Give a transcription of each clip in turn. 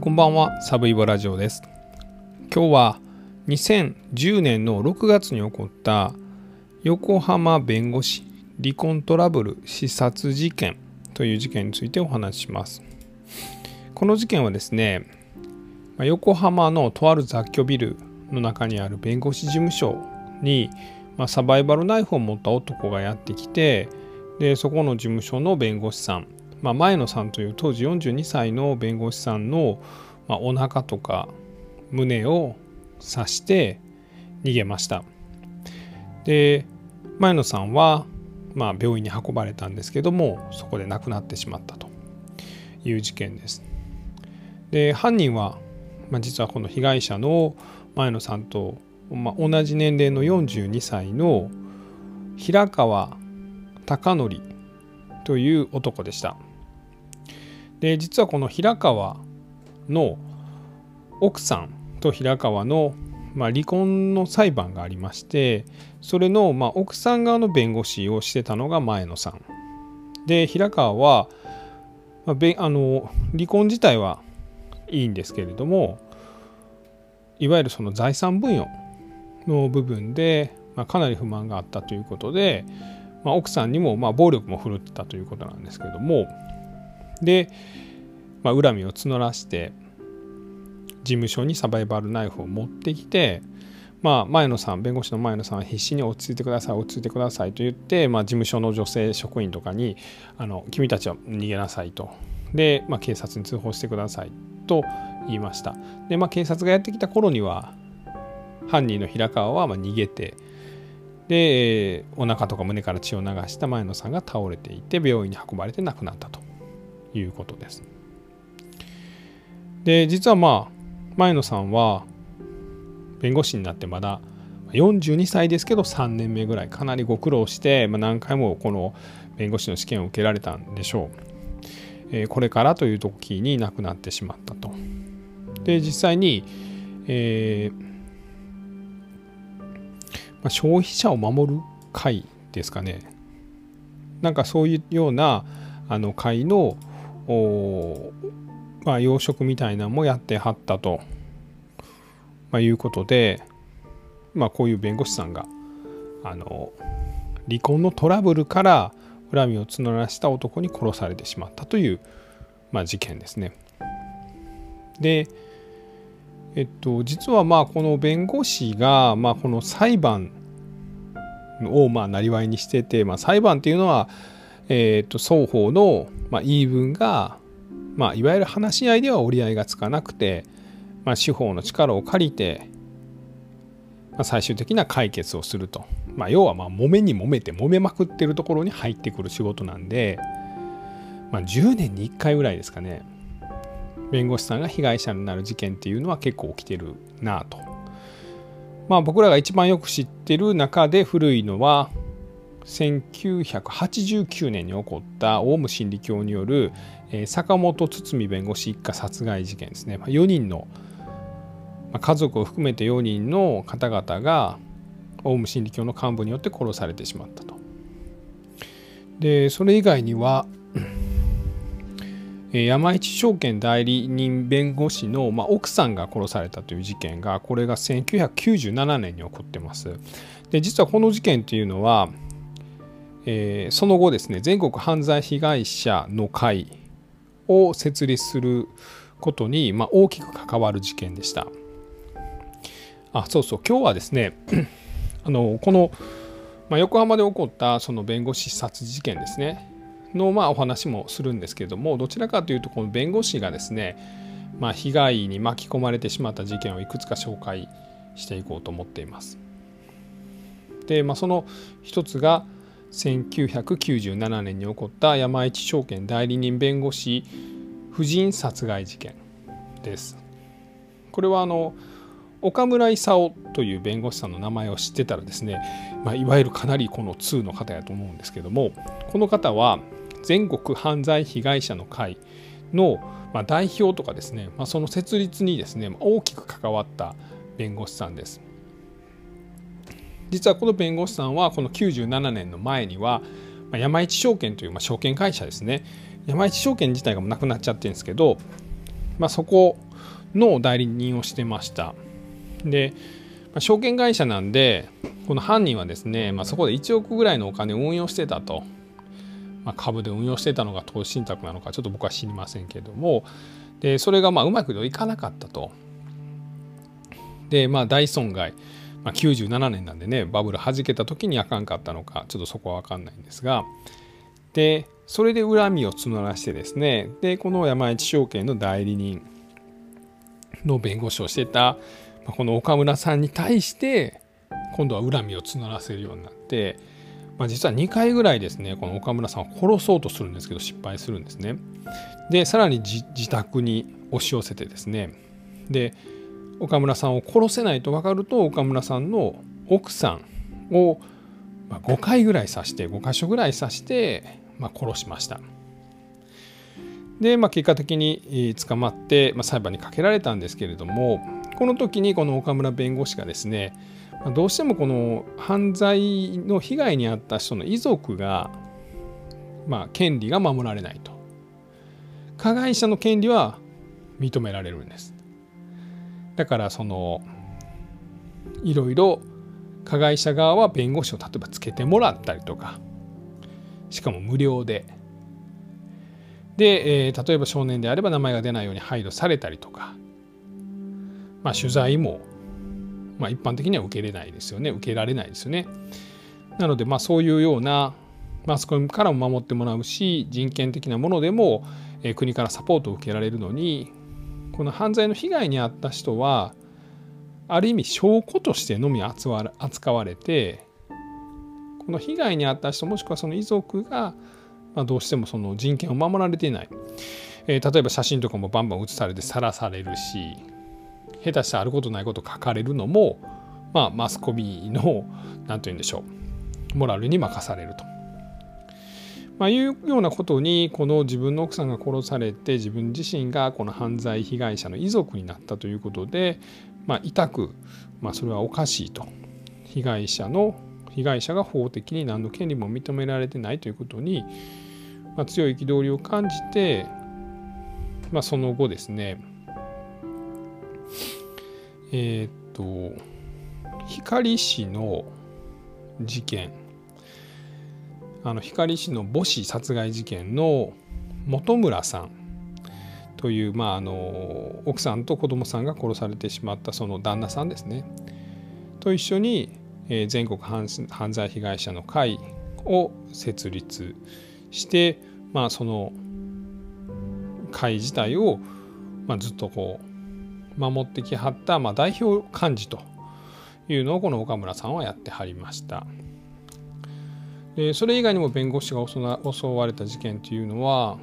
こんばんは、サブイボラジオです。今日は2010年の6月に起こった横浜弁護士離婚トラブル視察事件という事件についてお話しします。この事件はですね、横浜のとある雑居ビルの中にある弁護士事務所に、ま、サバイバルナイフを持った男がやってきてでそこの事務所の弁護士さんまあ、前野さんという当時42歳の弁護士さんの、まあ、お腹とか胸を刺して逃げました。で前野さんは、まあ、病院に運ばれたんですけどもそこで亡くなってしまったという事件です。で犯人は、まあ、実はこの被害者の前野さんと、まあ、同じ年齢の42歳の平川貴則という男でした。で実はこの平川の奥さんと平川の、まあ、離婚の裁判がありましてそれの、まあ、奥さん側の弁護士をしてたのが前野さん。で平川は、まあ、べあの離婚自体はいいんですけれどもいわゆるその財産分与の部分で、まあ、かなり不満があったということで、まあ、奥さんにもまあ暴力も振るってたということなんですけれどもで、まあ、恨みを募らして事務所にサバイバルナイフを持ってきて、まあ、前野さん弁護士の前野さんは必死に落ち着いてください落ち着いてくださいと言って、まあ、事務所の女性職員とかにあの君たちは逃げなさいと。で、まあ、警察に通報してくださいと言いました。で、まあ、警察がやってきた頃には犯人の平川はま逃げてでお腹とか胸から血を流した前野さんが倒れていて病院に運ばれて亡くなったと。いうことです。で実はまあ前野さんは弁護士になってまだ42歳ですけど3年目ぐらいかなりご苦労して、まあ、何回もこの弁護士の試験を受けられたんでしょう。え、これからという時に亡くなってしまったと。で実際に、えーまあ、消費者を守る会ですかねなんかそういうようなあの会のまあ、養殖みたいなのもやってはったと、まあ、いうことで、まあ、こういう弁護士さんがあの離婚のトラブルから恨みを募らした男に殺されてしまったという、まあ、事件ですね。で、えっと、実はまあこの弁護士が、まあ、この裁判をまあなりわいにしてて、まあ、裁判っていうのは、えー、と双方の、まあ、言い分が、まあ、いわゆる話し合いでは折り合いがつかなくて、まあ、司法の力を借りて、まあ、最終的な解決をすると、まあ、要はまあ揉めに揉めて揉めまくってるところに入ってくる仕事なんで、まあ、10年に1回ぐらいですかね弁護士さんが被害者になる事件っていうのは結構起きてるなと。まあ、僕らが一番よく知ってる中で古いのは1989年に起こったオウム真理教による坂本堤弁護士一家殺害事件ですね4人の家族を含めて4人の方々がオウム真理教の幹部によって殺されてしまったと。でそれ以外には 山一証券代理人弁護士の、まあ、奥さんが殺されたという事件がこれが1997年に起こってます。で実はこの事件というのはえー、その後ですね全国犯罪被害者の会を設立することに、まあ、大きく関わる事件でした。あそうそう今日はですね あのこの、まあ、横浜で起こったその弁護士殺事件ですねの、まあ、お話もするんですけれどもどちらかというとこの弁護士がですね、まあ、被害に巻き込まれてしまった事件をいくつか紹介していこうと思っています。で、まあ、その一つが1997年に起こった山一証券代理人弁護士夫人殺害事件です。これはあの岡村勲という弁護士さんの名前を知ってたらですね、まあ、いわゆるかなりこの2の方やと思うんですけどもこの方は全国犯罪被害者の会の代表とかですね、まあ、その設立にですね大きく関わった弁護士さんです。実はこの弁護士さんはこの97年の前には山一証券というま証券会社ですね。山一証券自体がなくなっちゃってるんですけどまあ、そこの代理人をしてました。で、まあ、証券会社なんでこの犯人はですね、まあ、そこで1億ぐらいのお金を運用してたと、まあ、株で運用してたのが投資信託なのかちょっと僕は知りませんけども。でそれがまあうまくいかなかったと。でまあ大損害。まあ、97年なんでねバブルはじけた時にあかんかったのかちょっとそこは分かんないんですがでそれで恨みを募らしてですねでこの山一証券の代理人の弁護士をしてたこの岡村さんに対して今度は恨みを募らせるようになって、まあ、実は2回ぐらいですねこの岡村さんを殺そうとするんですけど失敗するんですね。でさらに自宅に押し寄せてですねで岡村さんを殺せないと分かると岡村さんの奥さんを5回ぐらい刺して5箇所ぐらい刺して、まあ、殺しました。で、まあ、結果的に捕まって、まあ、裁判にかけられたんですけれどもこの時にこの岡村弁護士がですねどうしてもこの犯罪の被害に遭った人の遺族が、まあ、権利が守られないと加害者の権利は認められるんですだからそのいろいろ加害者側は弁護士を例えばつけてもらったりとかしかも無料で。で、えー、例えば少年であれば名前が出ないように配慮されたりとか、まあ、取材も、まあ、一般的には受けれないですよね。受けられないですよね。なのでまあそういうようなマスコミからも守ってもらうし人権的なものでも、えー、国からサポートを受けられるのにこの犯罪の被害に遭った人はある意味証拠としてのみ扱われてこの被害に遭った人もしくはその遺族が、まあ、どうしてもその人権を守られていない、えー、例えば写真とかもバンバン写されて晒されるし下手してあることないこと書かれるのも、まあ、マスコミの何て言うんでしょうモラルに任されると。まあ、いうようなことにこの自分の奥さんが殺されて自分自身がこの犯罪被害者の遺族になったということで、まあ、痛く、まあ、それはおかしいと。被害者の被害者が法的に何の権利も認められてないということに、まあ、強い憤りを感じて、まあ、その後ですねえっ、と光市の事件あの光市の母子殺害事件の本村さんという、まあ、あの奥さんと子供さんが殺されてしまったその旦那さんですねと一緒に、え、全国犯罪被害者の会を設立して、まあ、その会自体を、まあ、ずっとこう守ってきはった、まあ、代表幹事というのをこの岡村さんはやってはりました。でそれ以外にも弁護士が襲われた事件というのは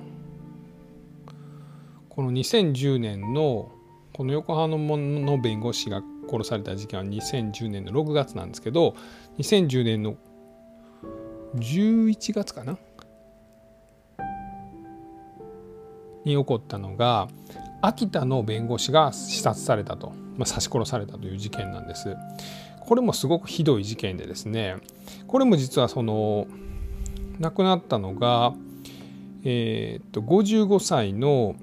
この2010年のこの横浜の弁護士が殺された事件は2010年の6月なんですけど2010年の11月かな？に起こったのが秋田の弁護士が刺殺されたと、まあ、刺し殺されたという事件なんです。これもすごくひどい事件でですねこれも実はその亡くなったのが、えー、っと55歳の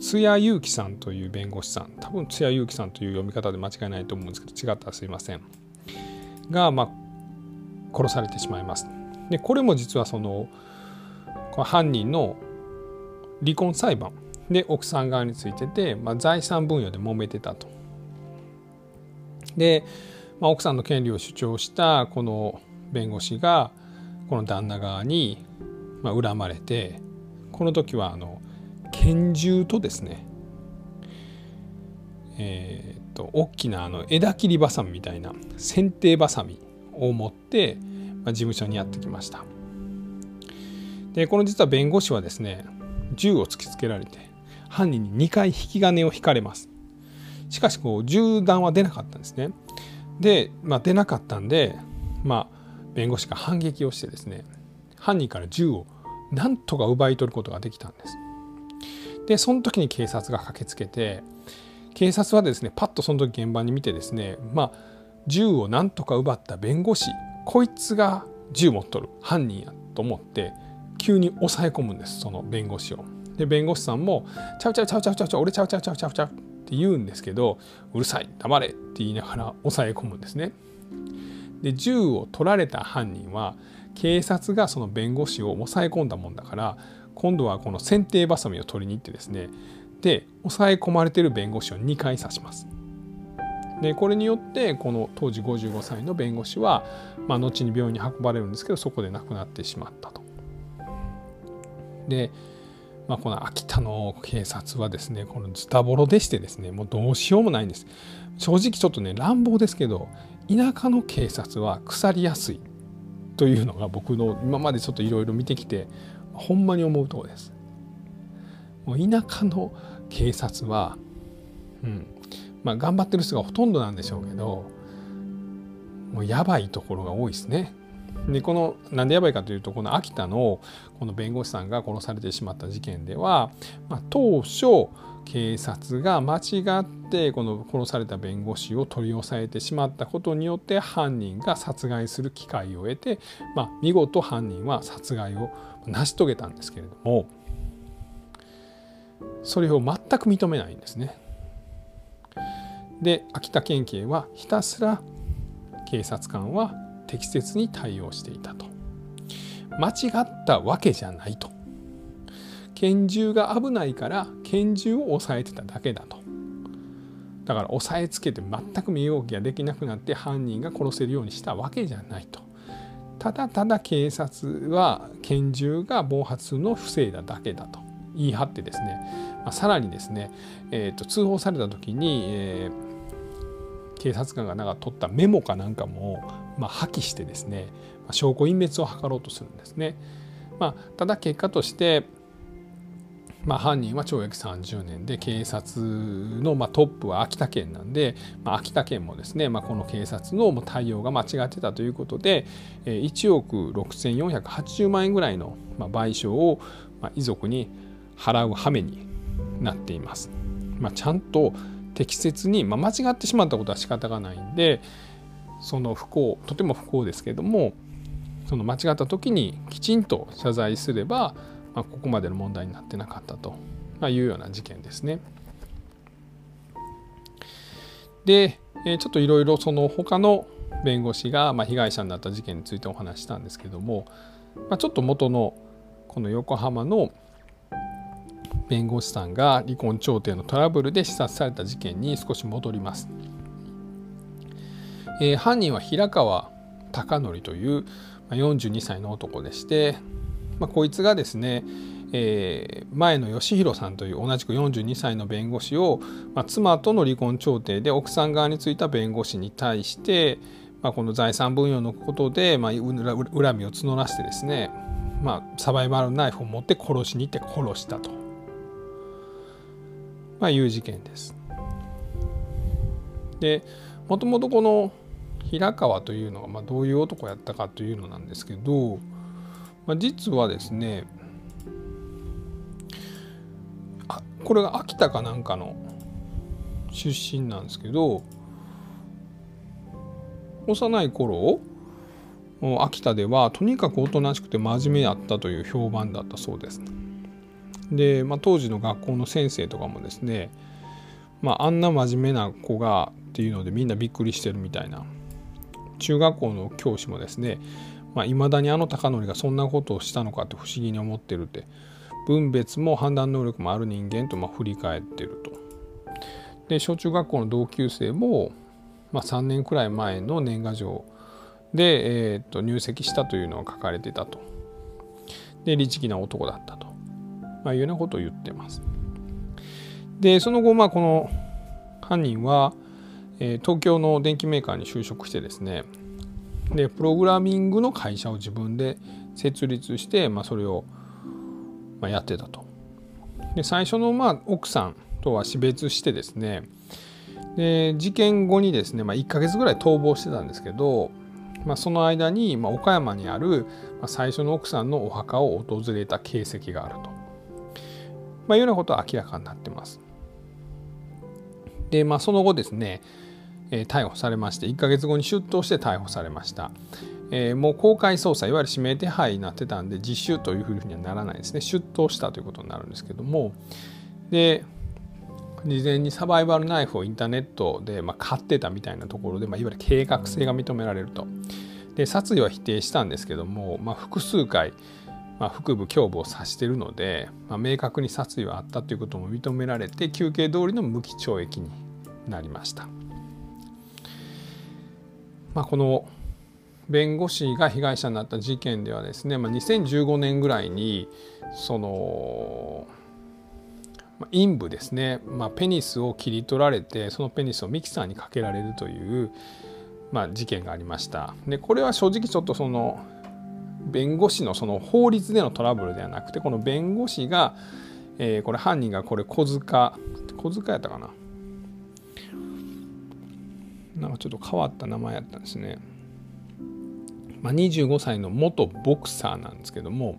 津谷祐樹さんという弁護士さん多分津谷祐樹さんという読み方で間違いないと思うんですけど違ったらすいませんが、まあ、殺されてしまいます。でこれも実はその犯人の離婚裁判で奥さん側についてて、まあ、財産分与で揉めてたと。でまあ、奥さんの権利を主張したこの弁護士がこの旦那側にまあ恨まれてこの時はあの拳銃とですねえ、っと大きなあの枝切りばさみみたいな剪定ばさみを持って、まあ、事務所にやってきました。でこの実は弁護士はですね銃を突きつけられて犯人に2回引き金を引かれます。しかしこう銃弾は出なかったんですね。で、まあ、出なかったんで、まあ、弁護士が反撃をしてですね犯人から銃をなんとか奪い取ることができたんです。でその時に警察が駆けつけて警察はですねパッとその時現場に見てですねまあ銃をなんとか奪った弁護士こいつが銃持っとる犯人やと思って急に抑え込むんですその弁護士を。で弁護士さんも「ちゃうちゃうちゃうちゃうちゃう俺ちゃうちゃうちゃうちゃうちゃう」って言うんですけど「うるさい黙れ」って言いながら抑え込むんですね。で銃を取られた犯人は警察がその弁護士を抑え込んだもんだから今度はこの剪定ばさみを取りに行ってですねで抑え込まれてる弁護士を2回刺します。でこれによってこの当時55歳の弁護士は、まあ、後に病院に運ばれるんですけどそこで亡くなってしまったと。で、まあ、この秋田の警察はですねこのズタボロでしてですねもうどうしようもないんです。正直ちょっとね乱暴ですけど田舎の警察は腐りやすいというのが僕の今までちょっといろいろ見てきてほんまに思うところです。もう田舎の警察は、うんまあ、頑張ってる人がほとんどなんでしょうけどもうやばいところが多いですね。でこのなんでやばいかというとこの秋田のこの弁護士さんが殺されてしまった事件では、まあ、当初警察が間違ってこの殺された弁護士を取り押さえてしまったことによって犯人が殺害する機会を得て、まあ、見事犯人は殺害を成し遂げたんですけれどもそれを全く認めないんですね。で秋田県警はひたすら警察官は適切に対応していたと。間違ったわけじゃないと。拳銃が危ないから拳銃を押さえてただけだと。だから押さえつけて全く身動きができなくなって犯人が殺せるようにしたわけじゃないと。ただただ警察は拳銃が暴発のを防いだだけだと。言い張ってですね、まあ、さらにですね、えーと、通報された時に、えー、警察官がなんか取ったメモかなんかも、まあ、破棄してですね、証拠隠滅を図ろうとするんですね。まあ、ただ結果としてまあ、犯人は懲役30年で警察のまあトップは秋田県なんで、まあ、秋田県もですね、まあ、この警察の対応が間違ってたということで1億6480万円ぐらいの賠償を遺族に払う羽目になっています。まあ、ちゃんと適切に、まあ、間違ってしまったことは仕方がないんでその不幸とても不幸ですけれどもその間違った時にきちんと謝罪すればまあ、ここまでの問題になってなかったというような事件ですね。でちょっといろいろその他の弁護士が被害者になった事件についてお話したんですけども、まあ、ちょっと元のこの横浜の弁護士さんが離婚調停のトラブルで視察された事件に少し戻ります。えー、犯人は平川貴則という42歳の男でしてまあ、こいつがですね、えー、前野義弘さんという同じく42歳の弁護士を、まあ、妻との離婚調停で奥さん側についた弁護士に対して、まあ、この財産分与のことで、まあ、恨みを募らせてですね、まあ、サバイバルナイフを持って殺しに行って殺したと、まあ、いう事件です。でもともとこの平川というのが、まあ、どういう男やったかというのなんですけど、まあ、実はですねあこれが秋田かなんかの出身なんですけど幼い頃秋田ではとにかくおとなしくて真面目やったという評判だったそうです。で、まあ、当時の学校の先生とかもですね、まあ、あんな真面目な子がっていうのでみんなびっくりしてるみたいな中学校の教師もですねいまあ、未だにあの貴則がそんなことをしたのかって不思議に思ってるって分別も判断能力もある人間とま振り返ってると。で小中学校の同級生も、まあ、3年くらい前の年賀状で、えー、と入籍したというのが書かれてたと。で律儀な男だったと、まあ、いうようなことを言ってます。でその後まあこの犯人は、え、東京の電機メーカーに就職してですねでプログラミングの会社を自分で設立して、まあ、それを、ま、やってたと。で最初のまあ奥さんとは死別してですねで事件後にですね、まあ、1ヶ月ぐらい逃亡してたんですけど、まあ、その間に、ま、岡山にある、ま、最初の奥さんのお墓を訪れた形跡があると、ま、いうようなことは明らかになってます。でまあその後ですねえ逮捕されまして1ヶ月後に出頭して逮捕されました、え、もう公開捜査いわゆる指名手配になってたんで自首というふうにはならないですね出頭したということになるんですけどもで事前にサバイバルナイフをインターネットで、ま、買ってたみたいなところで、ま、いわゆる計画性が認められると。で殺意は否定したんですけども、まあ、複数回、まあ、腹部胸部を刺しているので、まあ、明確に殺意はあったということも認められて求刑通りの無期懲役になりました。まあ、この弁護士が被害者になった事件ではですね、まあ、2015年ぐらいにその陰部ですね、まあ、ペニスを切り取られてそのペニスをミキサーにかけられるという、まあ、事件がありました。でこれは正直ちょっとその弁護士のその法律でのトラブルではなくてこの弁護士が、えー、これ犯人がこれ小塚小塚やったかな？なんかちょっと変わった名前やったんですね、まあ、25歳の元ボクサーなんですけども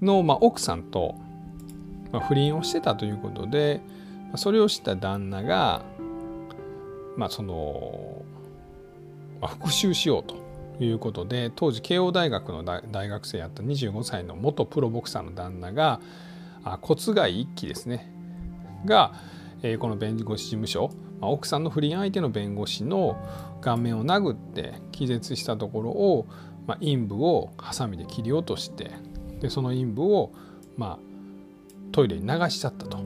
の、まあ、奥さんとまあ、不倫をしてたということでそれを知った旦那が、まあそのまあ、復讐しようということで当時慶応大学の大学生やった25歳の元プロボクサーの旦那が骨貝一揆ですね。が、え、この弁護士事務所、ま、奥さんの不倫相手の弁護士の顔面を殴って気絶したところを、ま、陰部をハサミで切り落としてでその陰部をまトイレに流しちゃったと、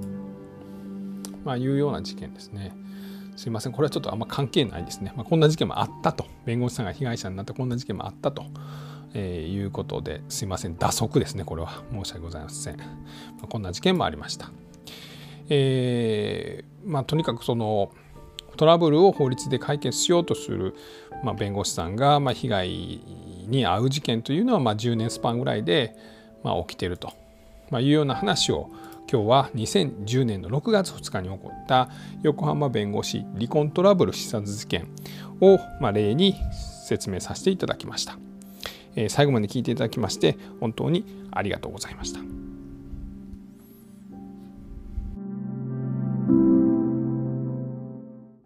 ま、いうような事件ですね。すいません、これはちょっとあんま関係ないですね。まあ、こんな事件もあったと。弁護士さんが被害者になったこんな事件もあったと、えー、いうことですいません、打足ですね、これは。申し訳ございません。まあ、こんな事件もありました。えー、まあ、とにかくそのトラブルを法律で解決しようとする、まあ、弁護士さんが、まあ、被害に遭う事件というのは、まあ、10年スパンぐらいで、まあ、起きているとまあ、いうような話を今日は2010年の6月2日に起こった横浜弁護士離婚トラブル視察事件を、まあ、例に説明させていただきました。えー、最後まで聞いていただきまして本当にありがとうございました。thank you